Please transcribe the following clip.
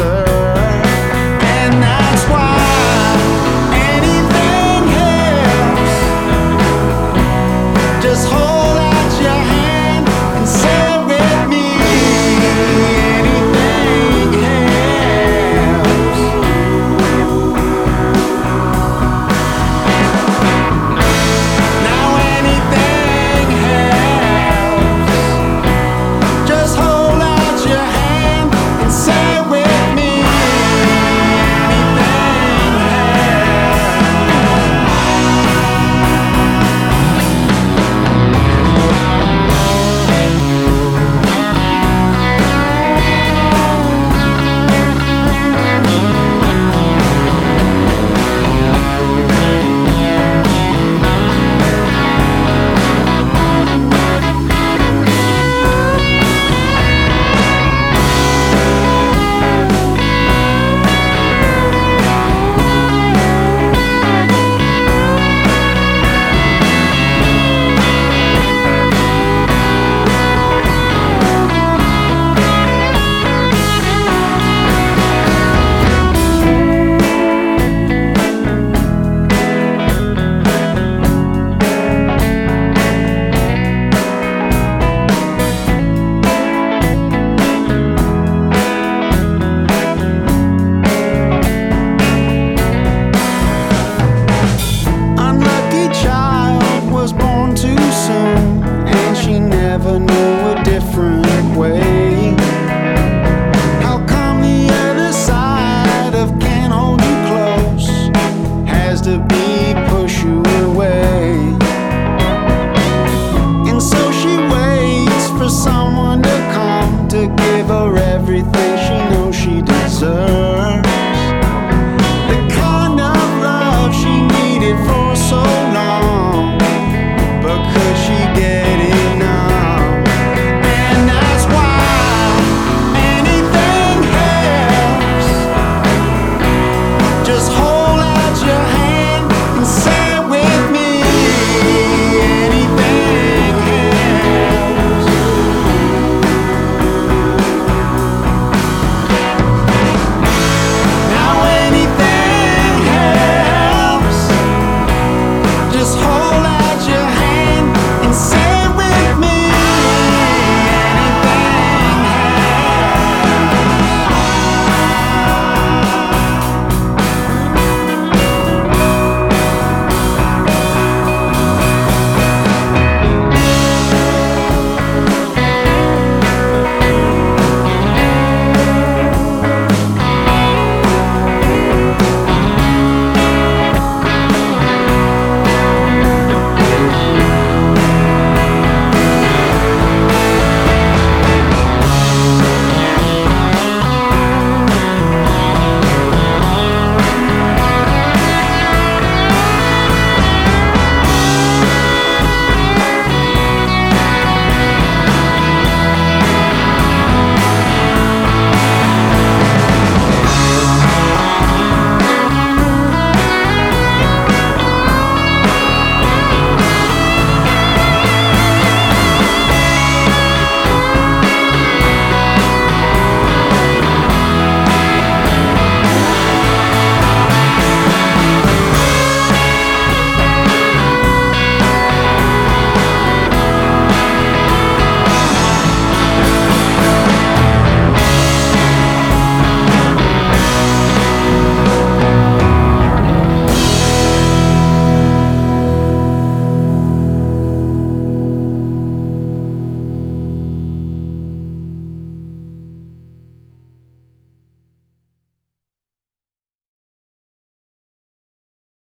answer